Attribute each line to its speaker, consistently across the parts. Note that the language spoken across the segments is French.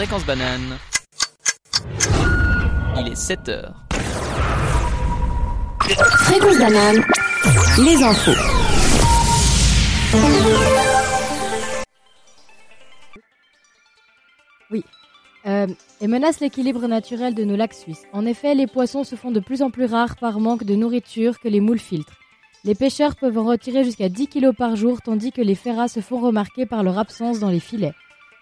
Speaker 1: Fréquence banane. Il est 7 heures.
Speaker 2: Fréquence banane. Les infos.
Speaker 3: Oui. Euh, et menace l'équilibre naturel de nos lacs suisses. En effet, les poissons se font de plus en plus rares par manque de nourriture que les moules filtrent. Les pêcheurs peuvent en retirer jusqu'à 10 kg par jour, tandis que les ferras se font remarquer par leur absence dans les filets.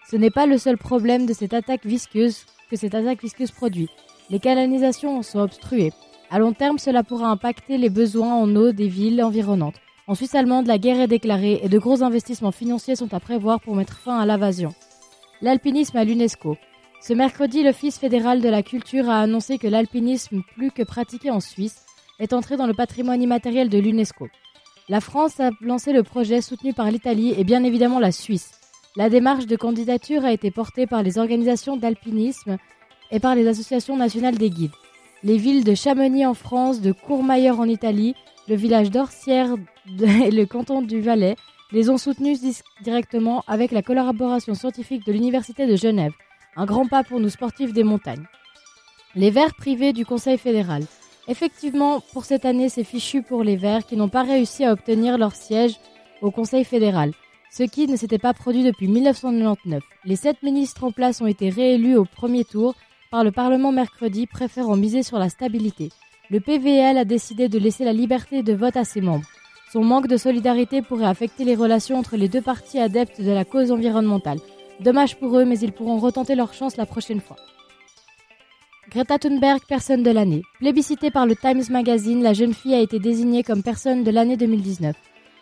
Speaker 3: Ce n'est pas le seul problème de cette attaque visqueuse que cette attaque visqueuse produit. Les canalisations sont obstruées. À long terme, cela pourra impacter les besoins en eau des villes environnantes. En Suisse allemande, la guerre est déclarée et de gros investissements financiers sont à prévoir pour mettre fin à l'invasion. L'alpinisme à l'UNESCO. Ce mercredi, l'Office fédéral de la culture a annoncé que l'alpinisme, plus que pratiqué en Suisse, est entré dans le patrimoine immatériel de l'UNESCO. La France a lancé le projet soutenu par l'Italie et bien évidemment la Suisse. La démarche de candidature a été portée par les organisations d'alpinisme et par les associations nationales des guides. Les villes de Chamonix en France, de Courmayeur en Italie, le village d'Orsières et le canton du Valais les ont soutenus directement avec la collaboration scientifique de l'Université de Genève. Un grand pas pour nous sportifs des montagnes. Les Verts privés du Conseil fédéral. Effectivement, pour cette année, c'est fichu pour les Verts qui n'ont pas réussi à obtenir leur siège au Conseil fédéral, ce qui ne s'était pas produit depuis 1999. Les sept ministres en place ont été réélus au premier tour par le Parlement mercredi, préférant miser sur la stabilité. Le PVL a décidé de laisser la liberté de vote à ses membres. Son manque de solidarité pourrait affecter les relations entre les deux partis adeptes de la cause environnementale. Dommage pour eux, mais ils pourront retenter leur chance la prochaine fois. Greta Thunberg, personne de l'année. Plébiscitée par le Times Magazine, la jeune fille a été désignée comme personne de l'année 2019.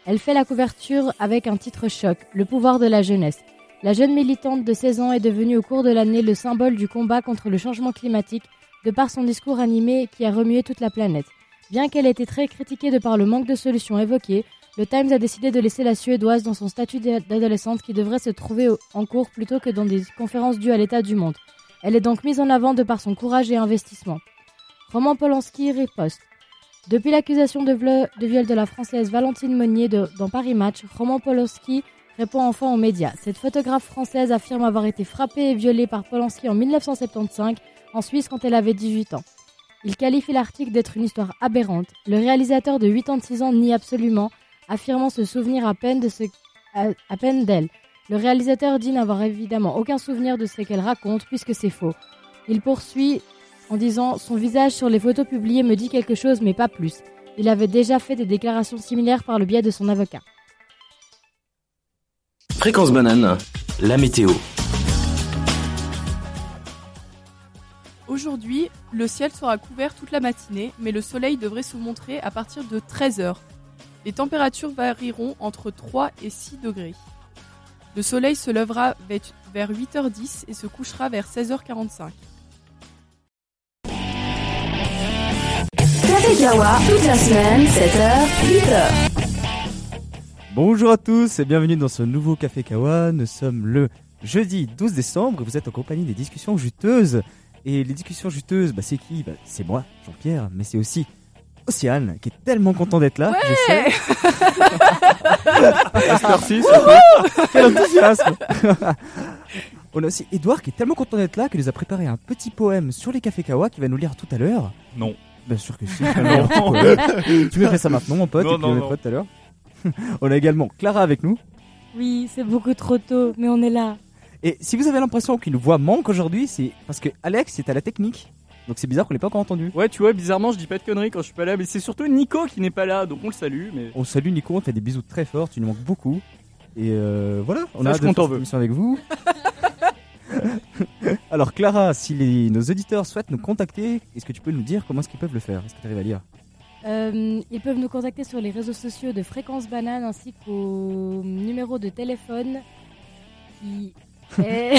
Speaker 3: Elle fait la couverture avec un titre choc, Le pouvoir de la jeunesse. La jeune militante de 16 ans est devenue au cours de l'année le symbole du combat contre le changement climatique de par son discours animé qui a remué toute la planète. Bien qu'elle ait été très critiquée de par le manque de solutions évoquées, le Times a décidé de laisser la Suédoise dans son statut d'adolescente qui devrait se trouver en cours plutôt que dans des conférences dues à l'état du monde. Elle est donc mise en avant de par son courage et investissement. Roman Polanski riposte. Depuis l'accusation de, viol de la française Valentine Monnier dans Paris Match, Roman Polanski répond enfin aux médias. Cette photographe française affirme avoir été frappée et violée par Polanski en 1975 en Suisse quand elle avait 18 ans. Il qualifie l'article d'être une histoire aberrante. Le réalisateur de 86 ans nie absolument, affirmant se souvenir à peine de ce, à peine d'elle. Le réalisateur dit n'avoir évidemment aucun souvenir de ce qu'elle raconte puisque c'est faux. Il poursuit en disant Son visage sur les photos publiées me dit quelque chose mais pas plus. Il avait déjà fait des déclarations similaires par le biais de son avocat.
Speaker 4: Fréquence banane, la météo.
Speaker 5: Aujourd'hui, le ciel sera couvert toute la matinée, mais le soleil devrait se montrer à partir de 13h. Les températures varieront entre 3 et 6 degrés. Le soleil se lèvera vers 8h10 et se couchera vers 16h45.
Speaker 2: Café Kawa, toute la semaine, 7h, 8h.
Speaker 6: Bonjour à tous et bienvenue dans ce nouveau Café Kawa. Nous sommes le jeudi 12 décembre. Vous êtes en compagnie des discussions juteuses. Et les discussions juteuses, bah, c'est qui bah, C'est moi, Jean-Pierre, mais c'est aussi Océane, qui est tellement content d'être là. je sais. Merci, Quel enthousiasme On a aussi Edouard qui est tellement content d'être là qu'il nous a préparé un petit poème sur les cafés kawa qu'il va nous lire tout à l'heure.
Speaker 7: Non.
Speaker 6: Bien sûr que si. tu me fais ça maintenant, mon pote, et puis on est tout à l'heure. on a également Clara avec nous.
Speaker 3: Oui, c'est beaucoup trop tôt, mais on est là.
Speaker 6: Et si vous avez l'impression qu'une voix manque aujourd'hui, c'est parce que Alex est à la technique. Donc c'est bizarre qu'on l'ait pas encore entendu.
Speaker 7: Ouais, tu vois, bizarrement, je dis pas de conneries quand je suis pas là, mais c'est surtout Nico qui n'est pas là, donc on le salue. Mais...
Speaker 6: On salue Nico, on te fait des bisous très forts, tu nous manques beaucoup. Et euh, voilà, on
Speaker 7: a
Speaker 6: hâte de faire cette avec vous. Alors Clara, si nos auditeurs souhaitent nous contacter, est-ce que tu peux nous dire comment est-ce qu'ils peuvent le faire? Est-ce que tu arrives à lire?
Speaker 3: Euh, ils peuvent nous contacter sur les réseaux sociaux de Fréquence Banane ainsi qu'au numéro de téléphone qui
Speaker 5: c'est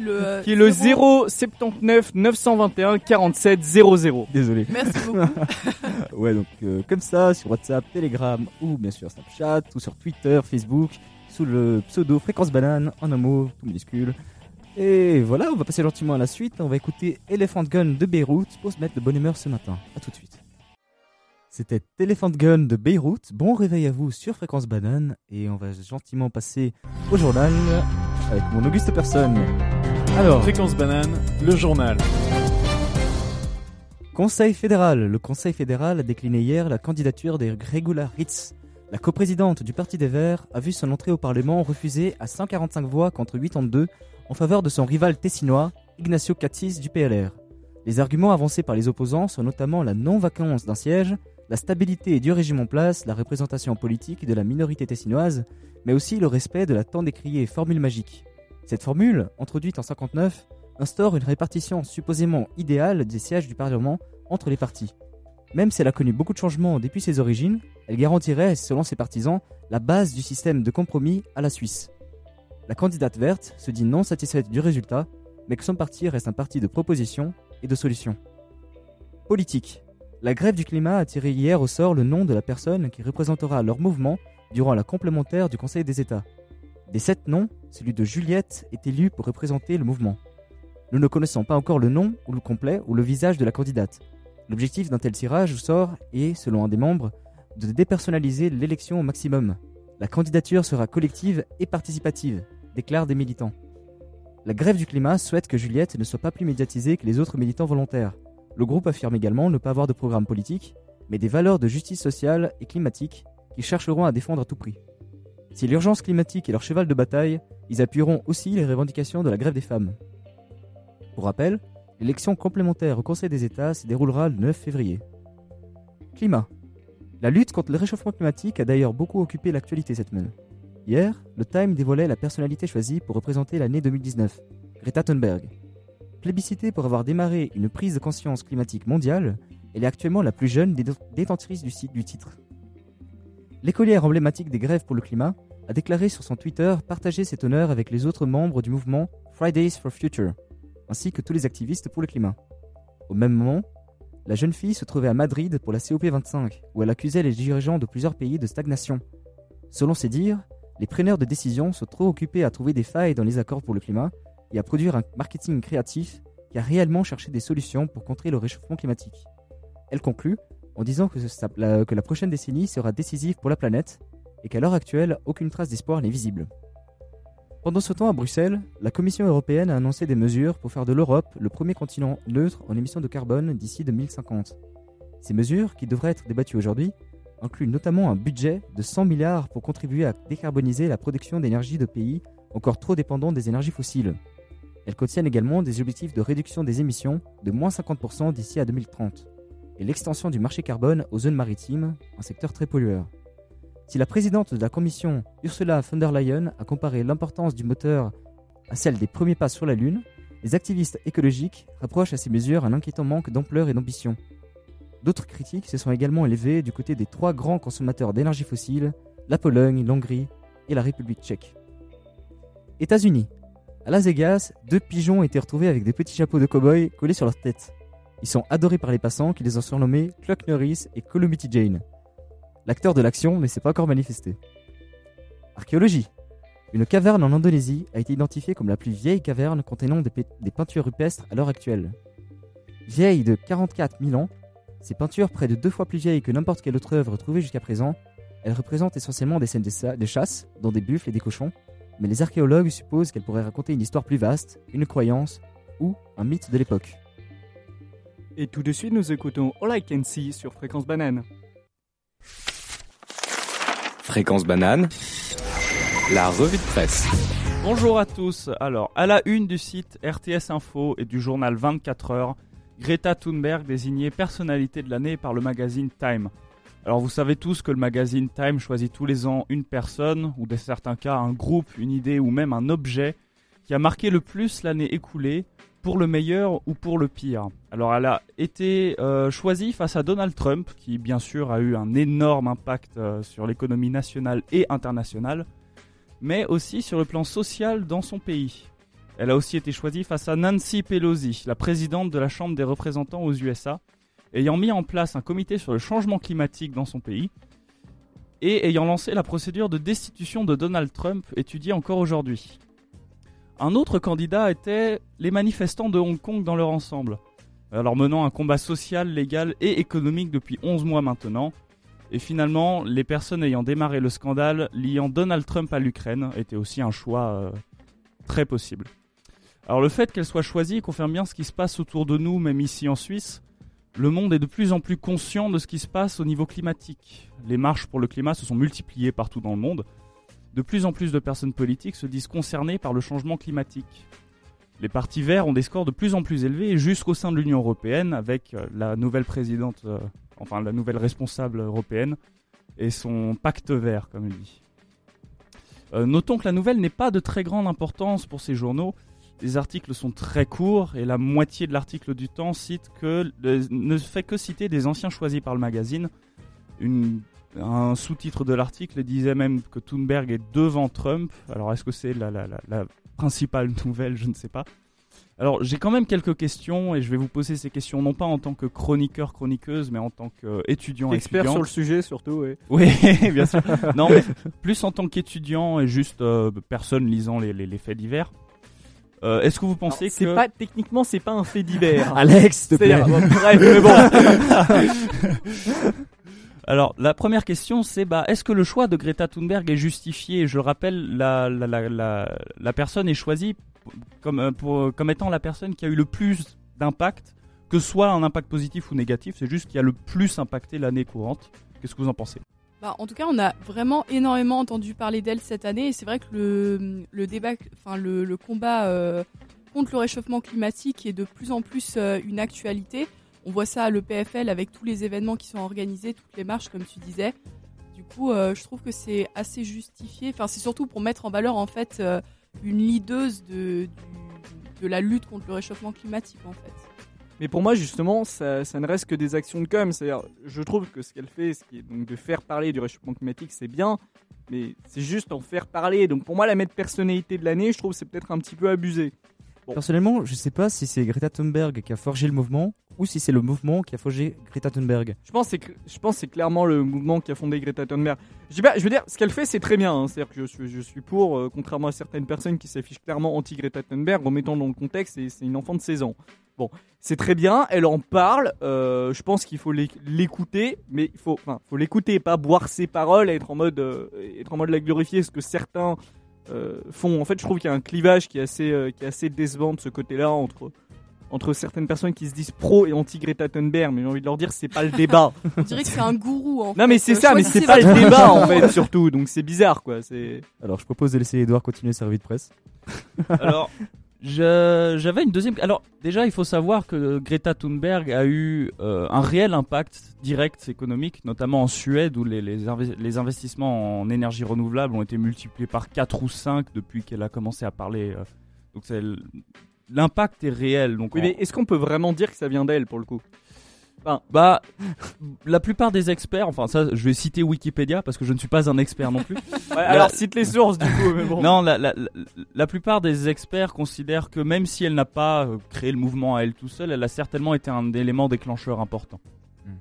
Speaker 5: le,
Speaker 7: euh, qui est le 079 921 47 00.
Speaker 6: Désolé.
Speaker 5: Merci beaucoup.
Speaker 6: ouais, donc euh, comme ça, sur WhatsApp, Telegram ou bien sûr Snapchat ou sur Twitter, Facebook, sous le pseudo Fréquence Banane, en un mot, tout minuscule. Et voilà, on va passer gentiment à la suite. On va écouter Elephant Gun de Beyrouth pour se mettre de bonne humeur ce matin. A tout de suite. C'était Elephant Gun de Beyrouth. Bon réveil à vous sur Fréquence Banane. Et on va gentiment passer au journal avec mon auguste personne. Alors,
Speaker 1: Fréquence banane, le journal.
Speaker 6: Conseil fédéral. Le Conseil fédéral a décliné hier la candidature des Regula Ritz. La coprésidente du Parti des Verts a vu son entrée au Parlement refusée à 145 voix contre 82 en faveur de son rival tessinois, Ignacio Cassis du PLR. Les arguments avancés par les opposants sont notamment la non-vacance d'un siège, la stabilité du régime en place, la représentation politique de la minorité tessinoise, mais aussi le respect de la tant décriée formule magique. Cette formule, introduite en 59, instaure une répartition supposément idéale des sièges du Parlement entre les partis. Même si elle a connu beaucoup de changements depuis ses origines, elle garantirait, selon ses partisans, la base du système de compromis à la Suisse. La candidate verte se dit non satisfaite du résultat, mais que son parti reste un parti de propositions et de solutions. Politique. La grève du climat a tiré hier au sort le nom de la personne qui représentera leur mouvement durant la complémentaire du Conseil des États. Des sept noms, celui de Juliette est élu pour représenter le mouvement. Nous ne connaissons pas encore le nom ou le complet ou le visage de la candidate. L'objectif d'un tel tirage au sort est, selon un des membres, de dépersonnaliser l'élection au maximum. La candidature sera collective et participative, déclarent des militants. La grève du climat souhaite que Juliette ne soit pas plus médiatisée que les autres militants volontaires. Le groupe affirme également ne pas avoir de programme politique, mais des valeurs de justice sociale et climatique qu'ils chercheront à défendre à tout prix. Si l'urgence climatique est leur cheval de bataille, ils appuieront aussi les revendications de la grève des femmes. Pour rappel, l'élection complémentaire au Conseil des États se déroulera le 9 février. Climat. La lutte contre le réchauffement climatique a d'ailleurs beaucoup occupé l'actualité cette semaine. Hier, le Time dévoilait la personnalité choisie pour représenter l'année 2019, Greta Thunberg. Plébiscitée pour avoir démarré une prise de conscience climatique mondiale, elle est actuellement la plus jeune des détentrices du, du titre. L'écolière emblématique des grèves pour le climat a déclaré sur son Twitter partager cet honneur avec les autres membres du mouvement Fridays for Future, ainsi que tous les activistes pour le climat. Au même moment, la jeune fille se trouvait à Madrid pour la COP25, où elle accusait les dirigeants de plusieurs pays de stagnation. Selon ses dires, les preneurs de décision sont trop occupés à trouver des failles dans les accords pour le climat et à produire un marketing créatif qui a réellement cherché des solutions pour contrer le réchauffement climatique. Elle conclut en disant que, la, que la prochaine décennie sera décisive pour la planète et qu'à l'heure actuelle, aucune trace d'espoir n'est visible. Pendant ce temps, à Bruxelles, la Commission européenne a annoncé des mesures pour faire de l'Europe le premier continent neutre en émissions de carbone d'ici 2050. Ces mesures, qui devraient être débattues aujourd'hui, incluent notamment un budget de 100 milliards pour contribuer à décarboniser la production d'énergie de pays encore trop dépendants des énergies fossiles. Elles contiennent également des objectifs de réduction des émissions de moins 50% d'ici à 2030 et l'extension du marché carbone aux zones maritimes, un secteur très pollueur. Si la présidente de la Commission, Ursula von der Leyen, a comparé l'importance du moteur à celle des premiers pas sur la Lune, les activistes écologiques rapprochent à ces mesures un inquiétant manque d'ampleur et d'ambition. D'autres critiques se sont également élevées du côté des trois grands consommateurs d'énergie fossile, la Pologne, l'Hongrie et la République tchèque. États-Unis. À Las Vegas, deux pigeons ont été retrouvés avec des petits chapeaux de cow-boy collés sur leur tête. Ils sont adorés par les passants qui les ont surnommés Cluck Norris et Columity Jane l'acteur de l'action, mais c'est pas encore manifesté. Archéologie. Une caverne en Indonésie a été identifiée comme la plus vieille caverne contenant des, peintures rupestres à l'heure actuelle. Vieille de 44 000 ans, ces peintures, près de deux fois plus vieilles que n'importe quelle autre œuvre trouvée jusqu'à présent, elles représentent essentiellement des scènes de chasse, dont des buffles et des cochons, mais les archéologues supposent qu'elles pourraient raconter une histoire plus vaste, une croyance ou un mythe de l'époque.
Speaker 7: Et tout de suite, nous écoutons All I Can See sur Fréquence Banane.
Speaker 4: Fréquence banane, la revue de presse.
Speaker 1: Bonjour à tous. Alors, à la une du site RTS Info et du journal 24 heures, Greta Thunberg désignée personnalité de l'année par le magazine Time. Alors, vous savez tous que le magazine Time choisit tous les ans une personne, ou dans certains cas un groupe, une idée ou même un objet qui a marqué le plus l'année écoulée pour le meilleur ou pour le pire. Alors elle a été euh, choisie face à Donald Trump, qui bien sûr a eu un énorme impact euh, sur l'économie nationale et internationale, mais aussi sur le plan social dans son pays. Elle a aussi été choisie face à Nancy Pelosi, la présidente de la Chambre des représentants aux USA, ayant mis en place un comité sur le changement climatique dans son pays, et ayant lancé la procédure de destitution de Donald Trump étudiée encore aujourd'hui. Un autre candidat était les manifestants de Hong Kong dans leur ensemble. alors menant un combat social, légal et économique depuis 11 mois maintenant. Et finalement, les personnes ayant démarré le scandale liant Donald Trump à l'Ukraine était aussi un choix euh, très possible. Alors le fait qu'elle soit choisie confirme bien ce qui se passe autour de nous, même ici en Suisse. Le monde est de plus en plus conscient de ce qui se passe au niveau climatique. Les marches pour le climat se sont multipliées partout dans le monde. De plus en plus de personnes politiques se disent concernées par le changement climatique. Les partis verts ont des scores de plus en plus élevés jusqu'au sein de l'Union européenne avec euh, la nouvelle présidente, euh, enfin la nouvelle responsable européenne et son pacte vert, comme il dit. Euh, notons que la nouvelle n'est pas de très grande importance pour ces journaux. Les articles sont très courts et la moitié de l'article du temps cite que, ne fait que citer des anciens choisis par le magazine. Une- un sous-titre de l'article disait même que Thunberg est devant Trump. Alors est-ce que c'est la, la- la- la principale nouvelle? Je ne sais pas. Alors j'ai quand même quelques questions et je vais vous poser ces questions non pas en tant que chroniqueur, chroniqueuse, mais en tant qu'étudiant,
Speaker 7: Expert sur le sujet, surtout. ouais.
Speaker 1: Oui, bien sûr. Non, mais plus en tant qu'étudiant et juste euh, personne lisant les, les- les faits divers. Euh, Est-ce que vous pensez
Speaker 7: Alors,
Speaker 1: que
Speaker 7: pas techniquement, c'est pas un fait divers.
Speaker 6: Alex, te plaît.
Speaker 7: Bref, mais bon.
Speaker 1: alors la première question c'est bah est-ce que le choix de Greta Thunberg est justifié? Je rappelle la la, la, la, personne est choisie comme euh, pour comme étant la personne qui a eu le plus d'impact, que soit un impact positif ou négatif, c'est juste qui a le plus impacté l'année courante. Qu'est-ce que vous en pensez?
Speaker 5: Bah, en tout cas, on a vraiment énormément entendu parler d'elle cette année et c'est vrai que le, le débat, enfin le, combat euh, contre le réchauffement climatique est de plus en plus euh, une actualité. On voit ça à l'EPFL avec tous les événements qui sont organisés, toutes les marches, comme tu disais. Du coup, euh, je trouve que c'est assez justifié. Enfin, c'est surtout pour mettre en valeur en fait euh, une leaduse de, du- de la lutte contre le réchauffement climatique en fait.
Speaker 7: Mais pour moi, justement, ça, ça ne reste que des actions de com. C'est-à-dire, je trouve que ce qu'elle fait, ce qui est donc de faire parler du réchauffement climatique, c'est bien, mais c'est juste en faire parler. Donc pour moi, la mettre personnalité de l'année, je trouve que c'est peut-être un petit peu abusé.
Speaker 6: Personnellement, je sais pas si c'est Greta Thunberg qui a forgé le mouvement ou si c'est le mouvement qui a forgé Greta Thunberg.
Speaker 7: Je pense que je pense c'est clairement le mouvement qui a fondé Greta Thunberg. Je, veux dire, ce qu'elle fait, c'est très bien. hein. C'est-à-dire que je suis, pour, euh, contrairement à certaines personnes qui s'affichent clairement anti-Greta Thunberg, en mettant dans le contexte, c'est, une enfant de 16 ans. Bon, c'est très bien, elle en parle. euh, je pense qu'il faut l'éc- l'écouter, mais il faut, faut l'écouter pas boire ses paroles et être en mode, euh, être en mode la glorifier, ce que certains euh, font. En fait, je trouve qu'il y a un clivage qui est assez, qui est assez décevant de ce côté-là entre entre certaines personnes qui se disent pro et anti Greta Thunberg, mais j'ai envie de leur dire c'est pas le débat.
Speaker 5: On dirait que c'est un gourou en fait.
Speaker 7: Non mais c'est ça, mais c'est pas le débat en fait surtout, donc c'est bizarre quoi. C'est
Speaker 6: Alors, je propose de laisser Edouard continuer sa revue de presse.
Speaker 1: Alors, j'avais une deuxième. Alors, déjà, il faut savoir que Greta Thunberg a eu euh, un réel impact direct économique, notamment en Suède, où les, les, inve- les investissements en énergie renouvelable ont été multipliés par 4 ou 5 depuis qu'elle a commencé à parler. euh. donc, c'est l'impact est réel. Donc,
Speaker 7: Oui,
Speaker 1: en-
Speaker 7: mais est-ce qu'on peut vraiment dire que ça vient d'elle pour le coup?
Speaker 1: Bah, la plupart des experts, enfin ça, je vais citer Wikipédia parce que je ne suis pas un expert non plus.
Speaker 7: Ouais, Alors cite les sources du coup, mais bon.
Speaker 1: Non, la, la, la, la plupart des experts considèrent que même si elle n'a pas euh, créé le mouvement à elle tout seule, elle a certainement été un élément déclencheur important.
Speaker 6: Hmm.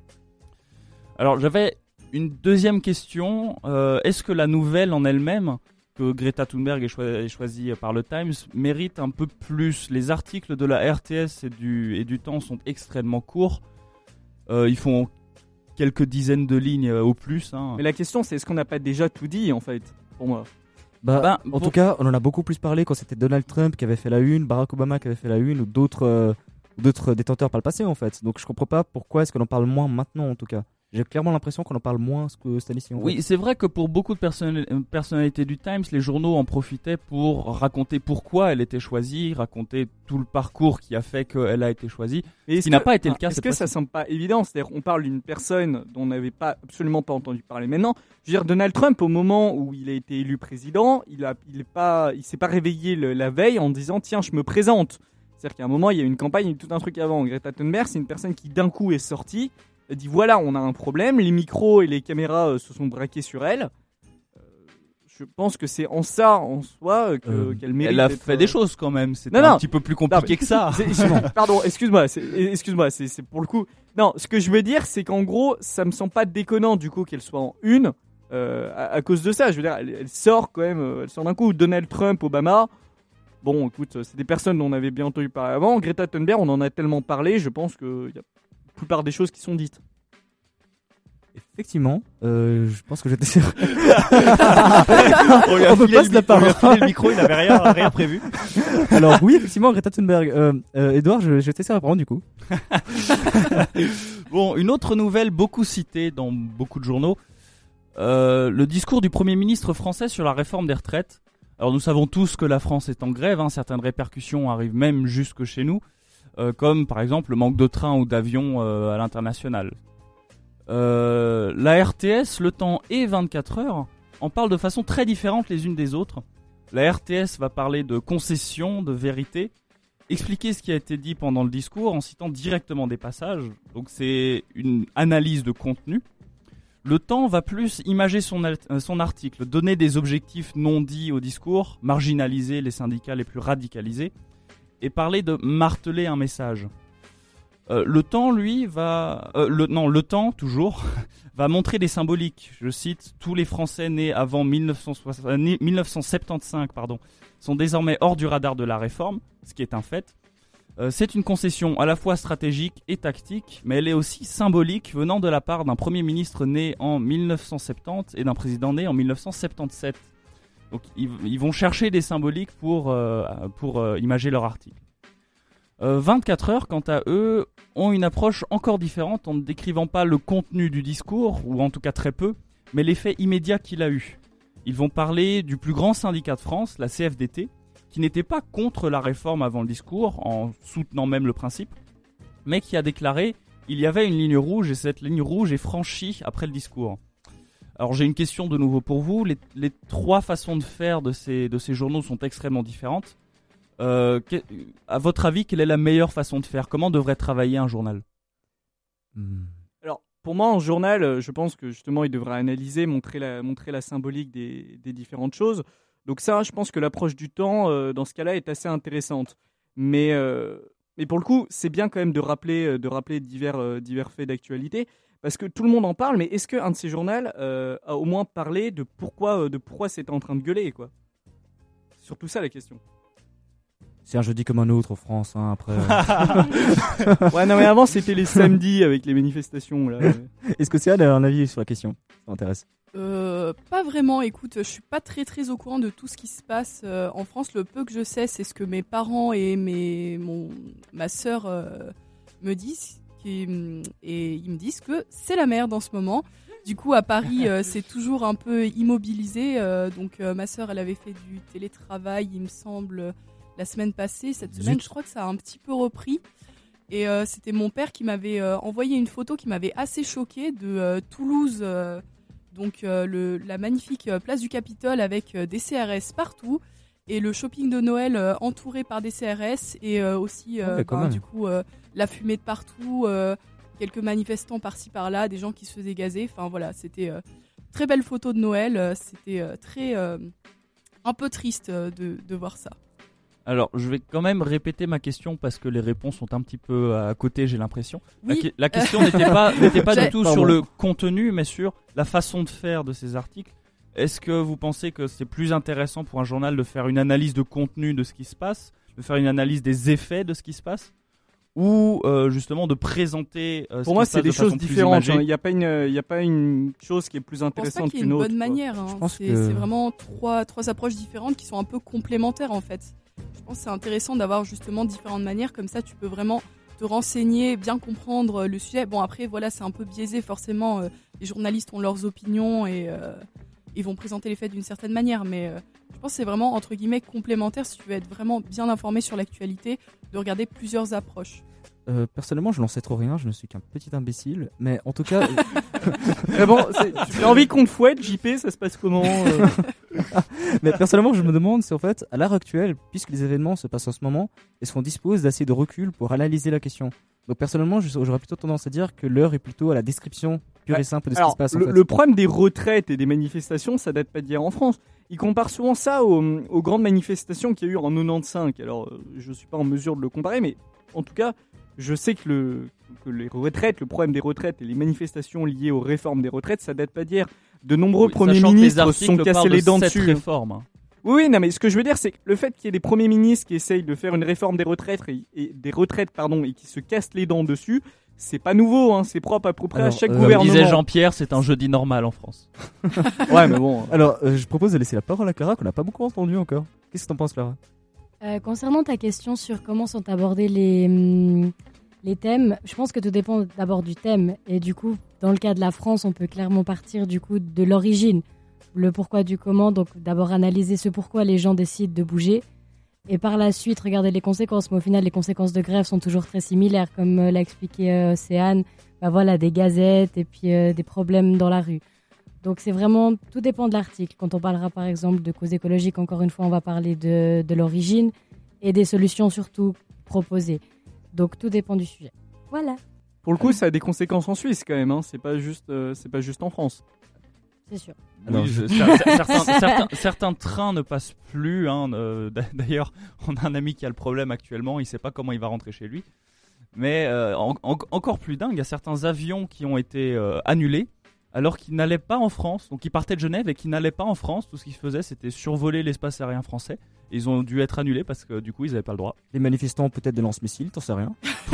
Speaker 1: Alors j'avais une deuxième question. Euh, Est-ce que la nouvelle en elle-même, que Greta Thunberg est, choi- est choisie par le Times, mérite un peu plus Les articles de la RTS et du, et du Temps sont extrêmement courts. Euh, ils font quelques dizaines de lignes euh, au plus. hein.
Speaker 7: Mais la question c'est est-ce qu'on n'a pas déjà tout dit en fait pour moi?
Speaker 6: Bah, en
Speaker 1: pour-
Speaker 6: tout cas, on en a beaucoup plus parlé quand c'était Donald Trump qui avait fait la une, Barack Obama qui avait fait la une, ou d'autres euh, d'autres détenteurs par le passé en fait. Donc je comprends pas pourquoi est-ce qu'on en parle moins maintenant en tout cas. J'ai clairement l'impression qu'on en parle moins que cette en
Speaker 1: Oui, c'est vrai que pour beaucoup de euh, personnalités du Times, les journaux en profitaient pour raconter pourquoi elle était choisie, raconter tout le parcours qui a fait qu'elle a été choisie.
Speaker 7: Mais
Speaker 1: Ce qui n'a pas été le
Speaker 7: enfin,
Speaker 1: cas
Speaker 7: Est-ce que ça
Speaker 1: fois-ci.
Speaker 7: semble pas évident? C'est-à-dire on parle d'une personne dont on n'avait pas absolument pas entendu parler maintenant. Je veux dire Donald Trump au moment où il a été élu président, il a il est pas il s'est pas réveillé le- la veille en disant tiens je me présente. C'est-à-dire qu'à un moment il y a eu une campagne, il y a eu tout un truc avant. Greta Thunberg c'est une personne qui d'un coup est sortie, a dit voilà on a un problème, les micros et les caméras euh, se sont braqués sur elle. Euh, Je pense que c'est en ça en soi euh, que- qu'elle mérite.
Speaker 1: Elle a fait des choses quand même. C'était
Speaker 7: Non, non.
Speaker 1: un petit peu plus compliqué que ça.
Speaker 7: c'est- c'est- Pardon, excuse-moi, c'est- excuse-moi, c'est c'est pour le coup. Non, ce que je veux dire, c'est qu'en gros, ça me semble pas déconnant du coup qu'elle soit en une euh, à, à cause de ça. Je veux dire, elle, elle sort quand même, elle sort d'un coup. Donald Trump, Obama, Bon, écoute, c'est des personnes dont on avait bien entendu parler avant. Greta Thunberg, on en a tellement parlé, je pense qu'il y a plupart des choses qui sont dites.
Speaker 6: Effectivement, euh, je pense que j'étais sûr.
Speaker 1: on lui a
Speaker 6: On
Speaker 1: filé le
Speaker 6: la
Speaker 1: on lui a
Speaker 6: parole.
Speaker 1: filé le micro, il n'avait rien, rien prévu.
Speaker 6: Alors oui, effectivement, Greta Thunberg. Euh, euh, Edouard, je, je t'essaie d'apprendre du coup.
Speaker 1: Bon, une autre nouvelle beaucoup citée dans beaucoup de journaux, euh, le discours du Premier ministre français sur la réforme des retraites. Alors nous savons tous que la France est en grève, hein, certaines répercussions arrivent même jusque chez nous, comme par exemple le manque de trains ou d'avions euh, à l'international. Euh, la RTS, le temps et 24 heures en parlent de façon très différente les unes des autres. La RTS va parler de concession, de vérité, expliquer ce qui a été dit pendant le discours en citant directement des passages. Donc c'est une analyse de contenu. Le temps va plus imager euh, son article, donner des objectifs non dits au discours, marginaliser les syndicats les plus radicalisés et parler de marteler un message. Euh, le temps, lui, va... euh, le, non, le temps, toujours, va montrer des symboliques. Je cite, tous les Français nés avant 1960 euh, 1975 pardon, sont désormais hors du radar de la réforme, ce qui est un fait. C'est une concession à la fois stratégique et tactique, mais elle est aussi symbolique venant de la part d'un Premier ministre né en 1970 et d'un président né en 1977. Donc ils, vont chercher des symboliques pour, euh, pour euh, imager leur article. Euh, 24 heures, quant à eux, ont une approche encore différente en ne décrivant pas le contenu du discours, ou en tout cas très peu, mais l'effet immédiat qu'il a eu. Ils vont parler du plus grand syndicat de France, la CFDT, qui n'était pas contre la réforme avant le discours, en soutenant même le principe, mais qui a déclaré il y avait une ligne rouge et cette ligne rouge est franchie après le discours. Alors j'ai une question de nouveau pour vous. Les, les trois façons de faire de ces, de ces journaux sont extrêmement différentes. Euh, que- à votre avis, quelle est la meilleure façon de faire? Comment devrait travailler un journal?
Speaker 6: Hmm.
Speaker 7: Alors, pour moi, en journal, euh, je pense que justement, il devrait analyser, montrer la, montrer la symbolique des, des différentes choses. Donc ça, je pense que l'approche du temps, euh, dans ce cas-là, est assez intéressante. Mais, euh, mais pour le coup, c'est bien quand même de rappeler, de rappeler divers, divers faits d'actualité, parce que tout le monde en parle, mais est-ce qu'un de ces journaux euh, a au moins parlé de pourquoi, euh, de pourquoi c'était en train de gueuler, quoi? C'est surtout ça la question.
Speaker 6: C'est un jeudi comme un autre en France, hein, après. euh.
Speaker 7: Ouais, non, mais avant, c'était les samedis avec les manifestations, là.
Speaker 6: Est-ce que c'est a un avis sur la question? Ça m'intéresse.
Speaker 5: Euh, pas vraiment, écoute, je suis pas très très au courant de tout ce qui se passe euh, en France. Le peu que je sais, c'est ce que mes parents et mes, mon, ma sœur euh, me disent. Hum, et ils me disent que c'est la merde en ce moment. Du coup, à Paris, euh, c'est toujours un peu immobilisé. euh, donc, euh, ma sœur, elle avait fait du télétravail, il me semble, la semaine passée. Cette semaine, je crois que ça a un petit peu repris. Et c'était mon père qui m'avait envoyé une photo qui m'avait assez choquée de Toulouse. donc le, la magnifique place du Capitole avec des CRS partout et le shopping de Noël entouré par des CRS et aussi
Speaker 6: Ouais, quand
Speaker 5: ben, du coup la fumée de partout, euh, quelques manifestants par-ci par-là, des gens qui se faisaient gazer. Enfin voilà, c'était euh, très belle photo de Noël. euh, C'était euh, très un peu triste de, de voir ça.
Speaker 1: Alors, je vais quand même répéter ma question parce que les réponses sont un petit peu à côté, j'ai l'impression. La,
Speaker 5: Oui,
Speaker 1: que- la question n'était pas, n'était pas du tout
Speaker 6: Pardon.
Speaker 1: sur le contenu, mais sur la façon de faire de ces articles. Est-ce que vous pensez que c'est plus intéressant pour un journal de faire une analyse de contenu de ce qui se passe, de faire une analyse des effets de ce qui se passe, ou euh, justement de présenter euh, ce
Speaker 7: Pour moi, c'est des
Speaker 1: de
Speaker 7: choses différentes. hein. Il n'y a, pas une- il a pas une chose qui est plus
Speaker 5: Je pense pas
Speaker 7: intéressante
Speaker 5: qu'il y ait
Speaker 7: qu'une
Speaker 5: une
Speaker 7: autre.
Speaker 5: bonne manière. hein.
Speaker 6: Je pense
Speaker 5: C'est
Speaker 6: que-
Speaker 5: c'est vraiment trois, trois approches différentes qui sont un peu complémentaires en fait. Je pense que c'est intéressant d'avoir justement différentes manières, comme ça tu peux vraiment te renseigner, bien comprendre euh, le sujet. Bon après voilà c'est un peu biaisé forcément, euh, les journalistes ont leurs opinions et euh, ils vont présenter les faits d'une certaine manière, mais euh, je pense que c'est vraiment entre guillemets complémentaire si tu veux être vraiment bien informé sur l'actualité, de regarder plusieurs approches.
Speaker 6: Euh, personnellement, je n'en sais trop rien, je ne suis qu'un petit imbécile. Mais en tout cas,
Speaker 7: Mais bon, j'ai envie qu'on te fouette, JP, ça se passe comment euh
Speaker 6: mais personnellement, je me demande si en fait, à l'heure actuelle, puisque les événements se passent en ce moment, est-ce qu'on dispose d'assez de recul pour analyser la question? Donc personnellement, j'aurais plutôt tendance à dire que l'heure est plutôt à la description pure et simple de ce qui se passe. en
Speaker 7: le,
Speaker 6: fait.
Speaker 7: le problème des retraites et des manifestations, ça date pas d'hier en France. Ils comparent souvent ça aux, aux grandes manifestations qu'il y a eu en 95. Alors, euh, je suis pas en mesure de le comparer, mais en tout cas, je sais que, le, que les retraites, le problème des retraites et les manifestations liées aux réformes des retraites, ça date pas d'hier. De nombreux
Speaker 1: Oui,
Speaker 7: premiers ministres sont cassés les
Speaker 1: de
Speaker 7: dents
Speaker 1: cette
Speaker 7: dessus.
Speaker 1: réforme. hein.
Speaker 7: Oui, oui, non, mais ce que je veux dire, c'est que le fait qu'il y ait des premiers ministres qui essayent de faire une réforme des retraites et, et des retraites, pardon, et qui se cassent les dents dessus, c'est pas nouveau, hein, c'est propre à peu près à chaque
Speaker 6: euh,
Speaker 1: Comme
Speaker 7: gouvernement.
Speaker 1: disait Jean-Pierre, c'est un jeudi normal en France.
Speaker 7: Ouais, mais bon.
Speaker 6: Alors, euh, je propose de laisser la parole à Clara, qu'on n'a pas beaucoup entendu encore. Qu'est-ce que t'en penses, Clara?
Speaker 3: Euh, concernant ta question sur comment sont abordés les, hum, les thèmes, je pense que tout dépend d'abord du thème. Et du coup, dans le cas de la France, on peut clairement partir du coup de l'origine, le pourquoi du comment. Donc d'abord analyser ce pourquoi les gens décident de bouger. Et par la suite, regarder les conséquences. Mais au final, les conséquences de grève sont toujours très similaires, comme euh, l'a expliqué euh, Océane. Bah voilà, des gazettes et puis euh, des problèmes dans la rue. Donc c'est vraiment, tout dépend de l'article. Quand on parlera par exemple de causes écologiques, encore une fois, on va parler de, de l'origine et des solutions surtout proposées. Donc tout dépend du sujet. Voilà,
Speaker 7: Pour le coup, ça a des conséquences en Suisse quand même. Hein. C'est pas juste, euh, c'est pas juste en France.
Speaker 3: c'est sûr.
Speaker 1: Oui, je- certains, certains- certains trains ne passent plus. hein, euh, d'a- D'ailleurs, on a un ami qui a le problème actuellement. Il sait pas comment il va rentrer chez lui. Mais euh, en- en- encore plus dingue, il y a certains avions qui ont été euh, annulés alors qu'ils n'allaient pas en France. Donc ils partaient de Genève et qui n'allaient pas en France. Tout ce qu'ils faisaient, c'était survoler l'espace aérien français. Et ils ont dû être annulés parce que du coup, ils n'avaient pas le droit.
Speaker 6: Les manifestants, peut-être des lance-missiles, t'en sais rien.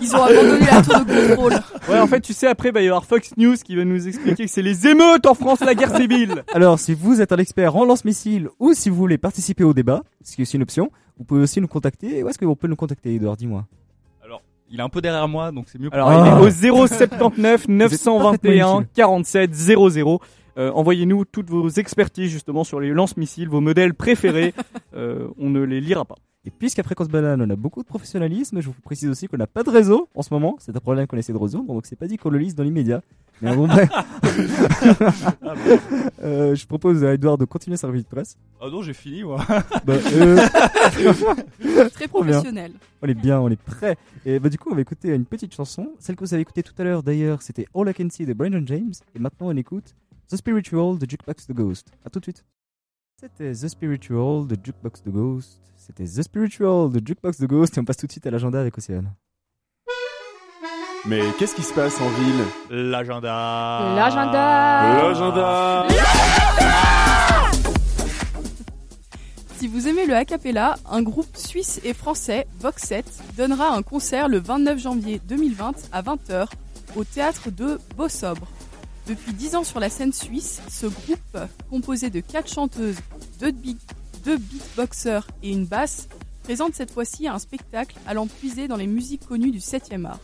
Speaker 5: Ils ont abandonné la tour de contrôle.
Speaker 7: Ouais, en fait, tu sais, après, il va y avoir Fox News qui va nous expliquer que c'est les émeutes en France, la guerre civile.
Speaker 6: Alors, si vous êtes un expert en lance-missiles ou si vous voulez participer au débat, ce qui est aussi une option, vous pouvez aussi nous contacter. Où est-ce qu'on peut nous contacter, Edouard Dis-moi?
Speaker 1: Il est un peu derrière moi, donc c'est mieux. pour-
Speaker 7: Alors,
Speaker 6: Ah.
Speaker 7: il est au 079 921
Speaker 6: parfaitement
Speaker 7: 47 00. Euh, Envoyez-nous toutes vos expertises justement sur les lance-missiles, vos modèles préférés. Euh, on ne les lira pas.
Speaker 6: Et puisqu'à Fréquence Banane, on a beaucoup de professionnalisme, je vous précise aussi qu'on n'a pas de réseau en ce moment. C'est un problème qu'on essaie de résoudre, donc c'est pas dit qu'on le lise dans l'immédiat. Mais bon, bref. Euh, je propose à Edouard de continuer sa revue de presse.
Speaker 1: Ah non, j'ai fini moi.
Speaker 6: Bah, euh,
Speaker 5: Très professionnel.
Speaker 6: on est bien, on est prêt. Et bah du coup, on va écouter une petite chanson. Celle que vous avez écoutée tout à l'heure, d'ailleurs, c'était All I Can See de Brandon James. Et maintenant, on écoute The Spiritual de Jukebox The Ghost. À tout de suite. C'était The Spiritual de Jukebox The Ghost. C'était The Spiritual de Jukebox The Ghost. Et on passe tout de suite à l'agenda avec Océane.
Speaker 8: Mais qu'est-ce qui se passe en ville?
Speaker 1: L'agenda.
Speaker 3: L'agenda
Speaker 8: L'agenda
Speaker 5: Si vous aimez le a cappella, un groupe suisse et français, Vox7, donnera un concert le 29 janvier 2020 à 20h au théâtre de Beausobre. Depuis 10 ans sur la scène suisse, ce groupe, composé de 4 chanteuses, 2 beatboxers et une basse, présente cette fois-ci un spectacle allant puiser dans les musiques connues du 7e art.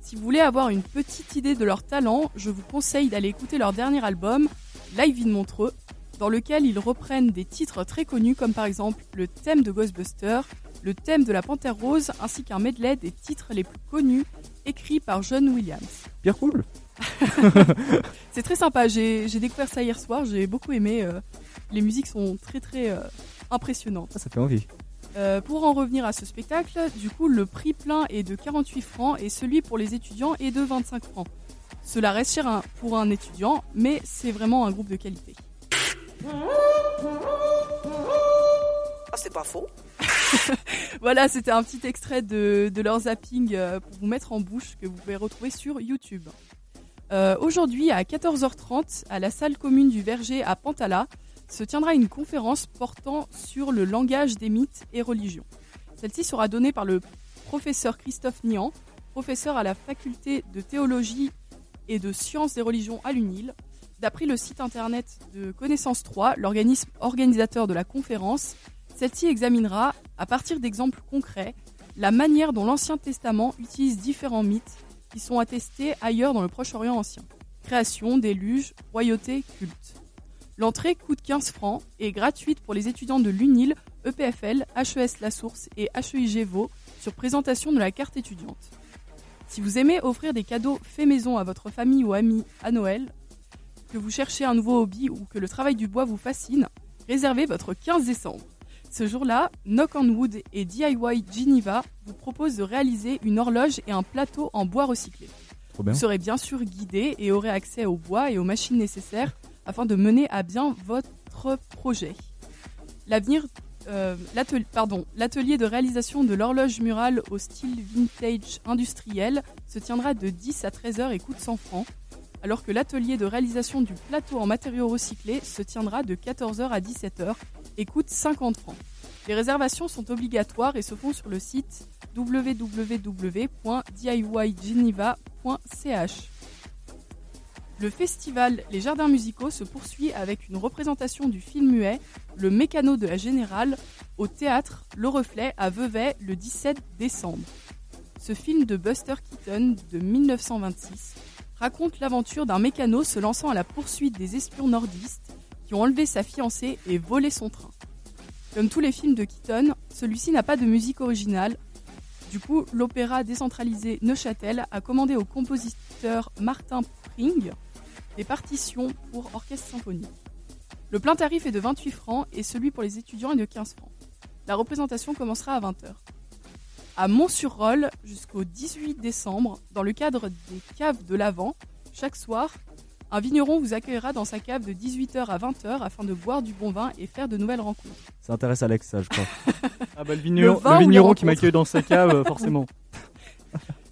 Speaker 5: Si vous voulez avoir une petite idée de leur talent, je vous conseille d'aller écouter leur dernier album, Live in Montreux, dans lequel ils reprennent des titres très connus comme par exemple le thème de Ghostbusters, le thème de la Panthère Rose ainsi qu'un medley des titres les plus connus écrits par John Williams.
Speaker 6: Pierre cool.
Speaker 5: C'est très sympa, j'ai découvert ça hier soir, j'ai beaucoup aimé, euh, les musiques sont très très euh, impressionnantes.
Speaker 6: Ah, ça fait envie.
Speaker 5: Euh, pour en revenir à ce spectacle, du coup le prix plein est de 48 francs et celui pour les étudiants est de 25 francs. Cela reste cher pour un étudiant, mais c'est vraiment un groupe de qualité.
Speaker 9: Ah, c'est pas faux.
Speaker 5: Voilà, c'était un petit extrait de, de leur zapping pour vous mettre en bouche que vous pouvez retrouver sur YouTube. Euh, Aujourd'hui, à 14h30, à la salle commune du Verger à Pantala, se tiendra une conférence portant sur le langage des mythes et religions. Celle-ci sera donnée par le professeur Christophe Nian, professeur à la faculté de théologie et de sciences des religions à l'UNIL. D'après le site internet de Connaissance 3, l'organisme organisateur de la conférence, celle-ci examinera, à partir d'exemples concrets, la manière dont l'Ancien Testament utilise différents mythes qui sont attestés ailleurs dans le Proche-Orient ancien. Création, déluge, royauté, culte. L'entrée coûte 15 francs et est gratuite pour les étudiants de l'UNIL, EPFL, HES La Source et HEIG Vaud sur présentation de la carte étudiante. Si vous aimez offrir des cadeaux faits maison à votre famille ou amis à Noël, que vous cherchez un nouveau hobby ou que le travail du bois vous fascine, réservez votre 15 décembre. Ce jour-là, Knock on Wood et DIY Geneva vous proposent de réaliser une horloge et un plateau en bois recyclé.
Speaker 6: Bien.
Speaker 5: Vous serez bien sûr guidé et aurez accès au bois et aux machines nécessaires afin de mener à bien votre projet. L'avenir, euh, l'atelier, pardon, l'atelier de réalisation de l'horloge murale au style vintage industriel se tiendra de 10 à 13 heures et coûte 100 francs, alors que l'atelier de réalisation du plateau en matériaux recyclés se tiendra de 14h à 17h et coûte 50 francs. Les réservations sont obligatoires et se font sur le site www.diygeneva.ch. Le festival Les Jardins Musicaux se poursuit avec une représentation du film muet Le Mécano de la Générale au théâtre Le Reflet à Vevey le 17 décembre. Ce film de Buster Keaton de 1926 raconte l'aventure d'un mécano se lançant à la poursuite des espions nordistes qui ont enlevé sa fiancée et volé son train. Comme tous les films de Keaton, celui-ci n'a pas de musique originale. Du coup, l'opéra décentralisé Neuchâtel a commandé au compositeur Martin Pring des partitions pour orchestre symphonique. Le plein tarif est de 28 francs et celui pour les étudiants est de 15 francs. La représentation commencera à 20h. À Mont-sur-Rolle jusqu'au 18 décembre, dans le cadre des caves de l'Avent, chaque soir, un vigneron vous accueillera dans sa cave de 18h à 20h afin de boire du bon vin et faire de nouvelles rencontres.
Speaker 6: Ça intéresse Alex, ça, je crois.
Speaker 7: Ah bah le vigneron,
Speaker 5: Le
Speaker 7: le qui m'accueille dans sa cave, euh, forcément.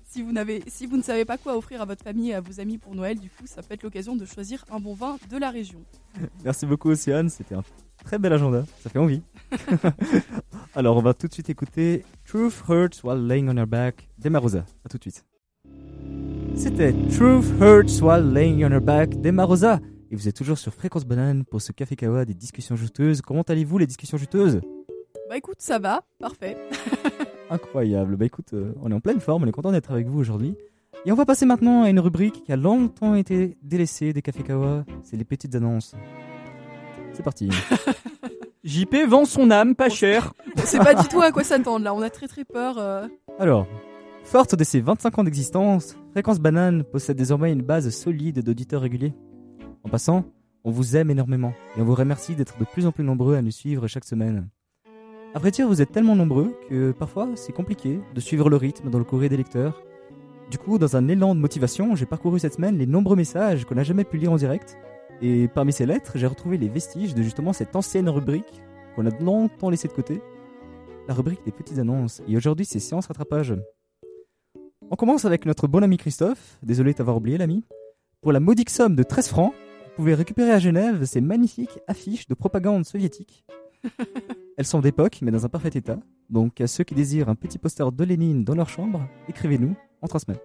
Speaker 5: Si vous, n'avez, si vous ne savez pas quoi offrir à votre famille et à vos amis pour Noël, du coup, ça peut être l'occasion de choisir un bon vin de la région.
Speaker 6: Merci beaucoup, Océane. C'était un très bel agenda. Ça fait envie. Alors, on va tout de suite écouter Truth Hurts While Laying on Her Back d'Emarosa. A tout de suite. C'était Truth Hurts While Laying on Her Back d'Emarosa. Et vous êtes toujours sur Fréquence Banane pour ce Café Kawa des discussions juteuses. Comment allez-vous, les discussions juteuses?
Speaker 5: Bah écoute, ça va, parfait.
Speaker 6: Incroyable. Bah écoute, euh, on est en pleine forme, on est content d'être avec vous aujourd'hui. Et on va passer maintenant à une rubrique qui a longtemps été délaissée des Café Kawa. C'est les petites annonces. C'est parti.
Speaker 7: JP vend son âme, pas cher.
Speaker 5: C'est pas du tout à quoi s'attendre là, on a très très peur. euh.
Speaker 6: Alors, forte de ses 25 ans d'existence, Fréquence Banane possède désormais une base solide d'auditeurs réguliers. En passant, on vous aime énormément et on vous remercie d'être de plus en plus nombreux à nous suivre chaque semaine. Vrai dire, vous êtes tellement nombreux que parfois c'est compliqué de suivre le rythme dans le courrier des lecteurs. Du coup, dans un élan de motivation, j'ai parcouru cette semaine les nombreux messages qu'on n'a jamais pu lire en direct. Et parmi ces lettres, j'ai retrouvé les vestiges de justement cette ancienne rubrique qu'on a longtemps laissée de côté. La rubrique des petites annonces. Et aujourd'hui, c'est séance rattrapage. On commence avec notre bon ami Christophe. Désolé de t'avoir oublié, l'ami. Pour la modique somme de 13 francs, vous pouvez récupérer à Genève ces magnifiques affiches de propagande soviétique. Elles sont d'époque, mais dans un parfait état. Donc, à ceux qui désirent un petit poster de Lénine dans leur chambre, écrivez-nous, on transmet.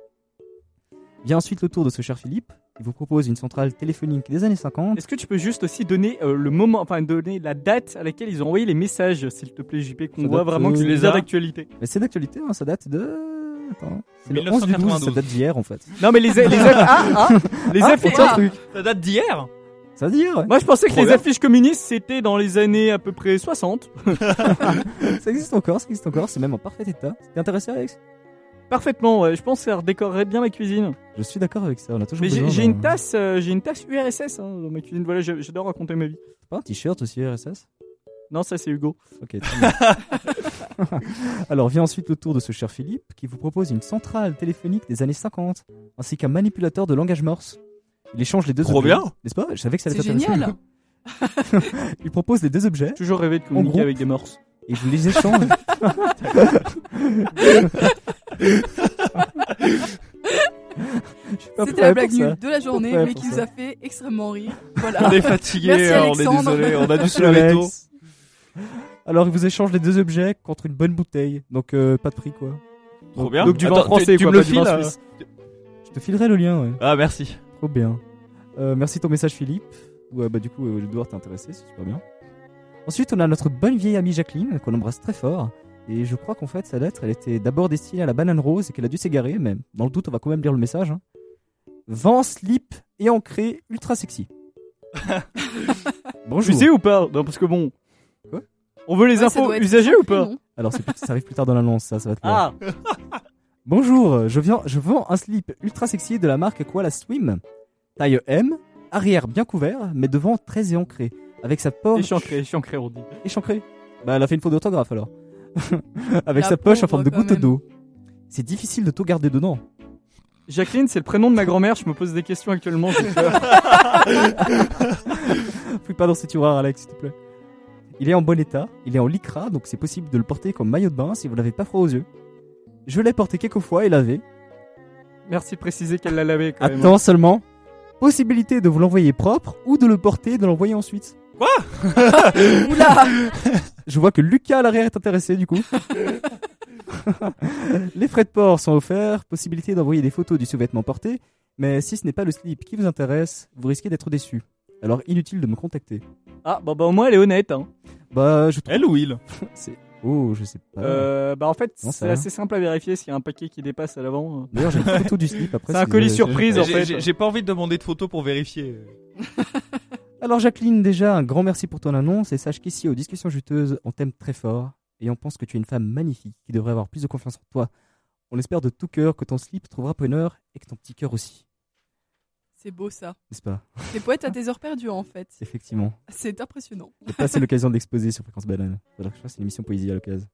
Speaker 6: Vient ensuite le tour de ce cher Philippe. Il vous propose une centrale téléphonique des années 50.
Speaker 7: Est-ce que tu peux juste aussi donner euh, le moment, enfin donner la date à laquelle ils ont envoyé les messages, s'il te plaît, JP, qu'on voit vraiment que
Speaker 6: euh,
Speaker 7: tu les as d'actualité.
Speaker 6: Mais c'est d'actualité, hein, ça date de. Attends. C'est le 11 du 12,
Speaker 1: 1992.
Speaker 6: ça date d'hier en fait.
Speaker 7: Non mais les les ah, ah, les
Speaker 6: Ah,
Speaker 7: affiches. ah.
Speaker 6: truc.
Speaker 1: Ça date d'hier
Speaker 6: Ça veut dire ouais.
Speaker 7: Moi je pensais que
Speaker 1: Trop
Speaker 7: les
Speaker 1: bien.
Speaker 7: affiches communistes c'était dans les années à peu près 60.
Speaker 6: Ça existe encore, ça existe encore, c'est même en parfait état. T'es intéressé Alex?
Speaker 7: Parfaitement, ouais. je pense que ça redécorerait bien ma cuisine.
Speaker 6: Je suis d'accord avec ça, on a toujours
Speaker 7: Mais j'ai une tasse, euh, j'ai une tasse URSS hein, dans ma cuisine. Voilà, j'adore raconter ma vie.
Speaker 6: C'est pas un t-shirt aussi RSS
Speaker 7: Non, ça c'est Hugo.
Speaker 6: Ok, très bien. Alors vient ensuite le tour de ce cher Philippe qui vous propose une centrale téléphonique des années 50 ainsi qu'un manipulateur de langage morse. Il échange les deux
Speaker 1: Trop
Speaker 6: objets.
Speaker 1: bien.
Speaker 6: N'est-ce pas? Je savais que ça allait
Speaker 5: C'est génial.
Speaker 6: Il propose les deux objets
Speaker 7: Toujours rêvé de communiquer
Speaker 6: groupe.
Speaker 7: avec des morses.
Speaker 6: et vous les pas
Speaker 5: C'était la blague nulle de la journée, mais qui nous a fait extrêmement rire. Voilà.
Speaker 1: On est fatigué,
Speaker 5: Merci,
Speaker 1: hein, on est
Speaker 5: Alexandre.
Speaker 1: désolé, on a dû se lever tôt.
Speaker 6: Alex. Alors il vous échange les deux objets contre une bonne bouteille, donc euh, pas de prix quoi.
Speaker 1: Trop bien.
Speaker 7: Donc du vin
Speaker 1: Attends,
Speaker 7: français,
Speaker 1: tu, tu
Speaker 7: quoi,
Speaker 1: le
Speaker 7: du vin
Speaker 1: files euh,
Speaker 7: suisse.
Speaker 6: Je te filerai le lien, ouais.
Speaker 1: Ah merci.
Speaker 6: Trop bien. Euh, merci de ton message Philippe. Ouais bah du coup euh, je vais devoir t'intéresser, c'est super bien. Ensuite on a notre bonne vieille amie Jacqueline qu'on embrasse très fort. Et je crois qu'en fait sa lettre elle était d'abord destinée à la banane rose et qu'elle a dû s'égarer, mais dans le doute on va quand même lire le message. Hein. Vent, slip et ancré ultra sexy. Bonjour.
Speaker 7: sais ou pas? Non, parce que bon.
Speaker 6: Quoi
Speaker 7: On veut les
Speaker 5: Ouais,
Speaker 7: infos usagées ou pas
Speaker 6: Alors c'est plus- ça arrive plus tard dans l'annonce, ça, ça va te plaire.
Speaker 7: Ah
Speaker 6: Bonjour, je, viens, je vends un slip ultra sexy de la marque Koala Swim. Taille M, arrière bien couvert, mais devant très éancré. Avec sa poche.
Speaker 7: Échancré, échancré, on dit.
Speaker 6: Échancré Bah, elle a fait une faute d'orthographe alors. Avec
Speaker 5: La
Speaker 6: sa poche en
Speaker 5: pauvre,
Speaker 6: forme de
Speaker 5: quand
Speaker 6: goutte
Speaker 5: même.
Speaker 6: d'eau. C'est difficile de tout garder dedans.
Speaker 7: Jacqueline, c'est le prénom de ma grand-mère, je me pose des questions actuellement, j'ai peur.
Speaker 6: Fouille pas dans ce tiroir, Alex, s'il te plaît. Il est en bon état, il est en lycra, donc c'est possible de le porter comme maillot de bain si vous n'avez pas froid aux yeux. Je l'ai porté quelques fois et lavé.
Speaker 7: Merci de préciser qu'elle l'a lavé quand même.
Speaker 6: Attends seulement. Possibilité de vous l'envoyer propre ou de le porter et de l'envoyer ensuite.
Speaker 5: Oula
Speaker 6: Je vois que Lucas à l'arrière est intéressé du coup. les frais de port sont offerts, possibilité d'envoyer des photos du sous-vêtement porté, mais si ce n'est pas le slip qui vous intéresse, vous risquez d'être déçu. Alors inutile de me contacter.
Speaker 7: Ah, bah, bah au moins elle est honnête. Hein.
Speaker 6: Bah je trouve.
Speaker 1: Elle ou il?
Speaker 6: C'est... Oh, je sais pas.
Speaker 7: Euh, bah en fait,
Speaker 6: Non, ça
Speaker 7: c'est
Speaker 6: va.
Speaker 7: assez simple à vérifier s'il y a un paquet qui dépasse à l'avant.
Speaker 6: D'ailleurs, j'ai une photo du slip après.
Speaker 7: C'est un
Speaker 6: si
Speaker 7: colis surprise en
Speaker 1: J'ai-
Speaker 7: fait.
Speaker 1: j'ai- J'ai pas envie de demander de photos pour vérifier.
Speaker 6: Alors Jacqueline, déjà un grand merci pour ton annonce et sache qu'ici aux discussions juteuses, on t'aime très fort et on pense que tu es une femme magnifique qui devrait avoir plus de confiance en toi. On espère de tout cœur que ton slip trouvera preneur et que ton petit cœur aussi,
Speaker 5: C'est beau ça.
Speaker 6: n'est-ce pas?
Speaker 5: T'es poète à tes heures perdues en fait.
Speaker 6: Effectivement.
Speaker 5: C'est impressionnant.
Speaker 6: J'ai pas assez l'occasion d'exposer sur Fréquence Banane. Je crois que c'est une émission poésie à l'occasion.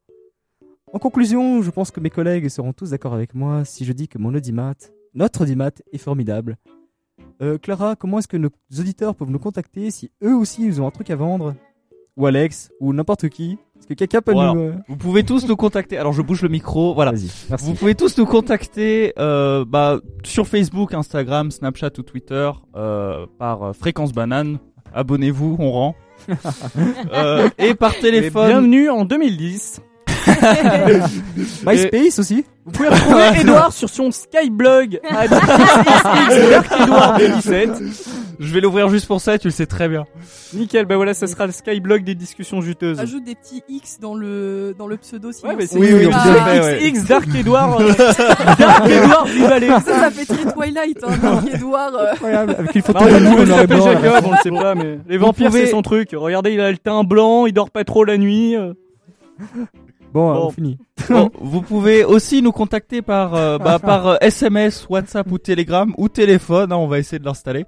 Speaker 6: En conclusion, je pense que mes collègues seront tous d'accord avec moi si je dis que mon audimat, notre audimat, est formidable. Euh, Clara, comment est-ce que nos auditeurs peuvent nous contacter si eux aussi ils ont un truc à vendre? Ou Alex, ou n'importe qui Est-ce que quelqu'un peut
Speaker 1: Voilà.
Speaker 6: nous... euh,
Speaker 1: Vous pouvez tous nous contacter. Alors je bouge le micro. Voilà.
Speaker 6: Vas-y, merci.
Speaker 1: Vous pouvez tous nous contacter euh, bah, sur Facebook, Instagram, Snapchat ou Twitter euh, par euh, Fréquence Banane. Abonnez-vous, on rend. Euh, et par
Speaker 7: Et
Speaker 1: téléphone.
Speaker 7: bienvenue en 2010.
Speaker 6: MySpace aussi
Speaker 7: Vous pouvez retrouver Edouard sur son Skyblog à Edouard 2017.
Speaker 1: Je vais l'ouvrir juste pour ça, tu le sais très bien.
Speaker 7: Nickel, bah voilà, ça sera le Skyblog des discussions juteuses.
Speaker 5: Ajoute des petits X dans le dans le pseudo sinon
Speaker 7: Ouais, mais c'est
Speaker 1: Oui, oui, fait,
Speaker 7: X. X Dark Edouard. euh, Dark Edouard du Valais.
Speaker 5: Ça, ça fait très Twilight, hein, Dark Edouard. euh.
Speaker 6: Incroyable, avec une photo
Speaker 7: Non,
Speaker 6: de nous
Speaker 7: s'appelle. Jacob, on le sait pas, mais les vampires
Speaker 1: pouvez-
Speaker 7: c'est son truc. Regardez, il a le teint blanc, il dort pas trop la nuit. euh.
Speaker 6: Bon,
Speaker 7: Bon.
Speaker 6: on finit.
Speaker 1: Bon, vous pouvez aussi nous contacter par, euh, bah, par euh, SMS, WhatsApp ou Telegram ou téléphone. hein, on va essayer de l'installer.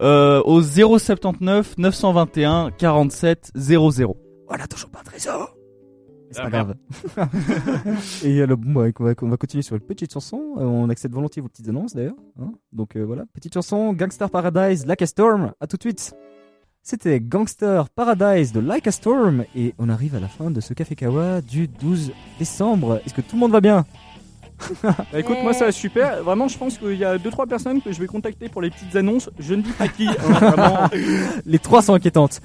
Speaker 1: Euh, au 079 921 47 00.
Speaker 6: Voilà, toujours pas un trésor C'est pas grave. Et alors, bon, bah, on, va, on va continuer sur une petite chanson. Euh, on accepte volontiers vos petites annonces d'ailleurs. hein. Donc euh, voilà, petite chanson Gangster Paradise, Like a Storm. À tout de suite. C'était Gangster Paradise de Like a Storm. Et on arrive à la fin de ce Café Kawa du 12 décembre. Est-ce que tout le monde va bien?
Speaker 7: Bah écoute, moi ça va super. Vraiment, je pense qu'il y a deux trois personnes que je vais contacter pour les petites annonces. Je ne dis pas qui. hein.
Speaker 6: Les trois sont inquiétantes.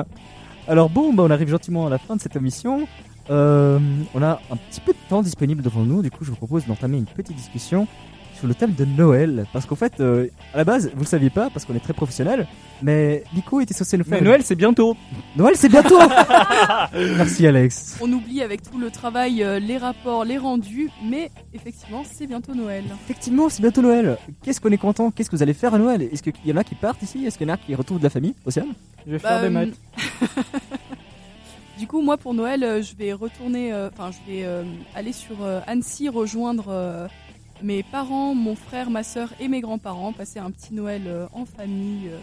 Speaker 6: Alors bon, bah, on arrive gentiment à la fin de cette émission. Euh, on a un petit peu de temps disponible devant nous, du coup je vous propose d'entamer une petite discussion sur le thème de Noël. Parce qu'en fait, euh, à la base, vous le saviez pas, parce qu'on est très professionnel, mais Nico était censé nous faire...
Speaker 7: Mais Noël c'est bientôt.
Speaker 6: Noël c'est bientôt Merci Alex.
Speaker 5: On oublie avec tout le travail, euh, les rapports, les rendus, mais effectivement, c'est bientôt Noël.
Speaker 6: Effectivement, c'est bientôt Noël. Qu'est-ce qu'on est content? Qu'est-ce que vous allez faire à Noël? Est-ce qu'il y en a qui partent ici? Est-ce qu'il y en a qui retrouvent de la famille Océane
Speaker 7: Je vais
Speaker 5: Bah,
Speaker 7: faire des
Speaker 5: euh,
Speaker 7: maths.
Speaker 5: Du coup, moi pour Noël, euh, je vais retourner, euh, enfin, je vais euh, aller sur euh, Annecy rejoindre euh, mes parents, mon frère, ma soeur et mes grands-parents, passer un petit Noël euh, en famille, euh,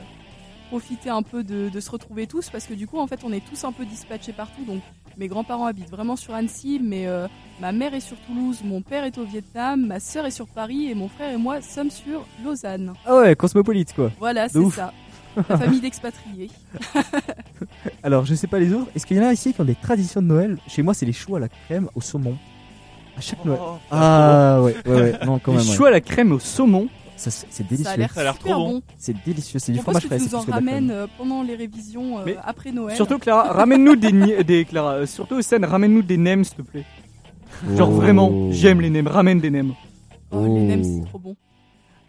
Speaker 5: profiter un peu de, de se retrouver tous, parce que du coup, en fait, on est tous un peu dispatchés partout. Donc, mes grands-parents habitent vraiment sur Annecy, mais euh, ma mère est sur Toulouse, mon père est au Vietnam, ma soeur est sur Paris et mon frère et moi sommes sur Lausanne.
Speaker 6: Ah ouais, cosmopolite quoi.
Speaker 5: Voilà, c'est ça. La famille d'expatriés.
Speaker 6: Alors, je sais pas les autres. Est-ce qu'il y en a ici qui ont des traditions de Noël? Chez moi, c'est les choux à la crème au saumon. À chaque Noël. Ah ouais, ouais, ouais. Non, quand
Speaker 7: Les
Speaker 6: même. ouais.
Speaker 7: choux à la crème au saumon.
Speaker 6: Ça, c'est délicieux.
Speaker 1: Ça a l'air trop bon.
Speaker 5: bon.
Speaker 6: C'est délicieux. C'est du fromage frais.
Speaker 5: tu nous en ramènes euh, pendant les révisions euh,
Speaker 7: Mais
Speaker 5: après Noël.
Speaker 7: Surtout Clara, ramène-nous des, des Clara, euh, surtout scène, ramène-nous des nems s'il te plaît. Genre
Speaker 6: Oh.
Speaker 7: vraiment, j'aime les nems, ramène des nems.
Speaker 5: Oh, les nems,
Speaker 6: Oh.
Speaker 5: c'est trop bon.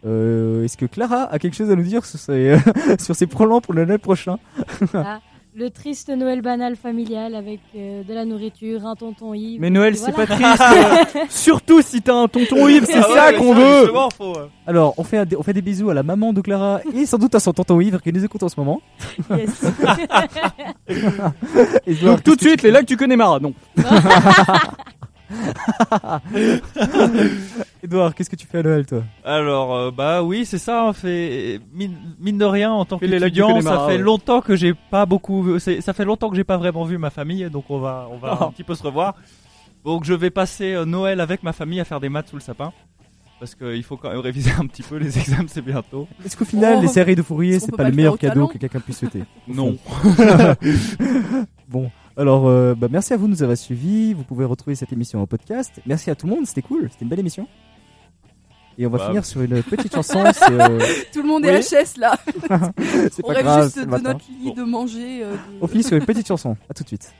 Speaker 6: Euh, Est-ce que Clara a quelque chose à nous dire sur ses, sur ses plans pour l'année prochain?
Speaker 3: Ah, le triste Noël banal familial avec euh, de la nourriture, un tonton Yves.
Speaker 7: Mais Noël c'est
Speaker 3: voilà.
Speaker 7: pas triste. surtout si t'as un tonton Yves, c'est
Speaker 1: Ah
Speaker 7: ça qu'on veut.
Speaker 1: faut, euh,
Speaker 6: Alors, on fait, on fait des bisous à la maman de Clara et sans doute à son tonton Yves qui nous écoute en ce moment.
Speaker 3: Yes.
Speaker 6: Et
Speaker 7: Donc tout de suite, les lacs tu connais Mara, non.
Speaker 6: Edouard, qu'est-ce que tu fais à Noël, toi?
Speaker 1: Alors, euh, bah oui, c'est ça. On fait mine, mine de rien en tant qu'étudiant, ça fait
Speaker 7: ouais.
Speaker 1: longtemps que j'ai pas beaucoup. Ça fait longtemps que j'ai pas vraiment vu ma famille, donc on va, on va
Speaker 7: Oh.
Speaker 1: un petit peu se revoir. Donc je vais passer euh, Noël avec ma famille à faire des maths sous le sapin. Parce qu'il faut quand même réviser un petit peu, les examens c'est bientôt.
Speaker 6: Est-ce qu'au final,
Speaker 5: Oh.
Speaker 6: les séries de
Speaker 5: qu'on
Speaker 6: c'est pas
Speaker 5: pas
Speaker 6: le
Speaker 5: le
Speaker 6: meilleur cadeau
Speaker 5: talent
Speaker 6: que quelqu'un puisse souhaiter?
Speaker 1: Non.
Speaker 6: Bon, alors, euh, bah, merci à vous de nous avoir suivis. Vous pouvez retrouver cette émission en podcast. Merci à tout le monde, c'était cool, c'était une belle émission. Et on va
Speaker 1: Bah,
Speaker 6: finir sur une petite chanson. Euh,
Speaker 5: Tout le monde
Speaker 7: Oui.
Speaker 5: est HS là. On
Speaker 6: pas
Speaker 5: rêve
Speaker 6: grave.
Speaker 5: juste de
Speaker 6: matin.
Speaker 5: notre lit de manger. euh, de-
Speaker 6: On finit sur une petite chanson. À tout de suite.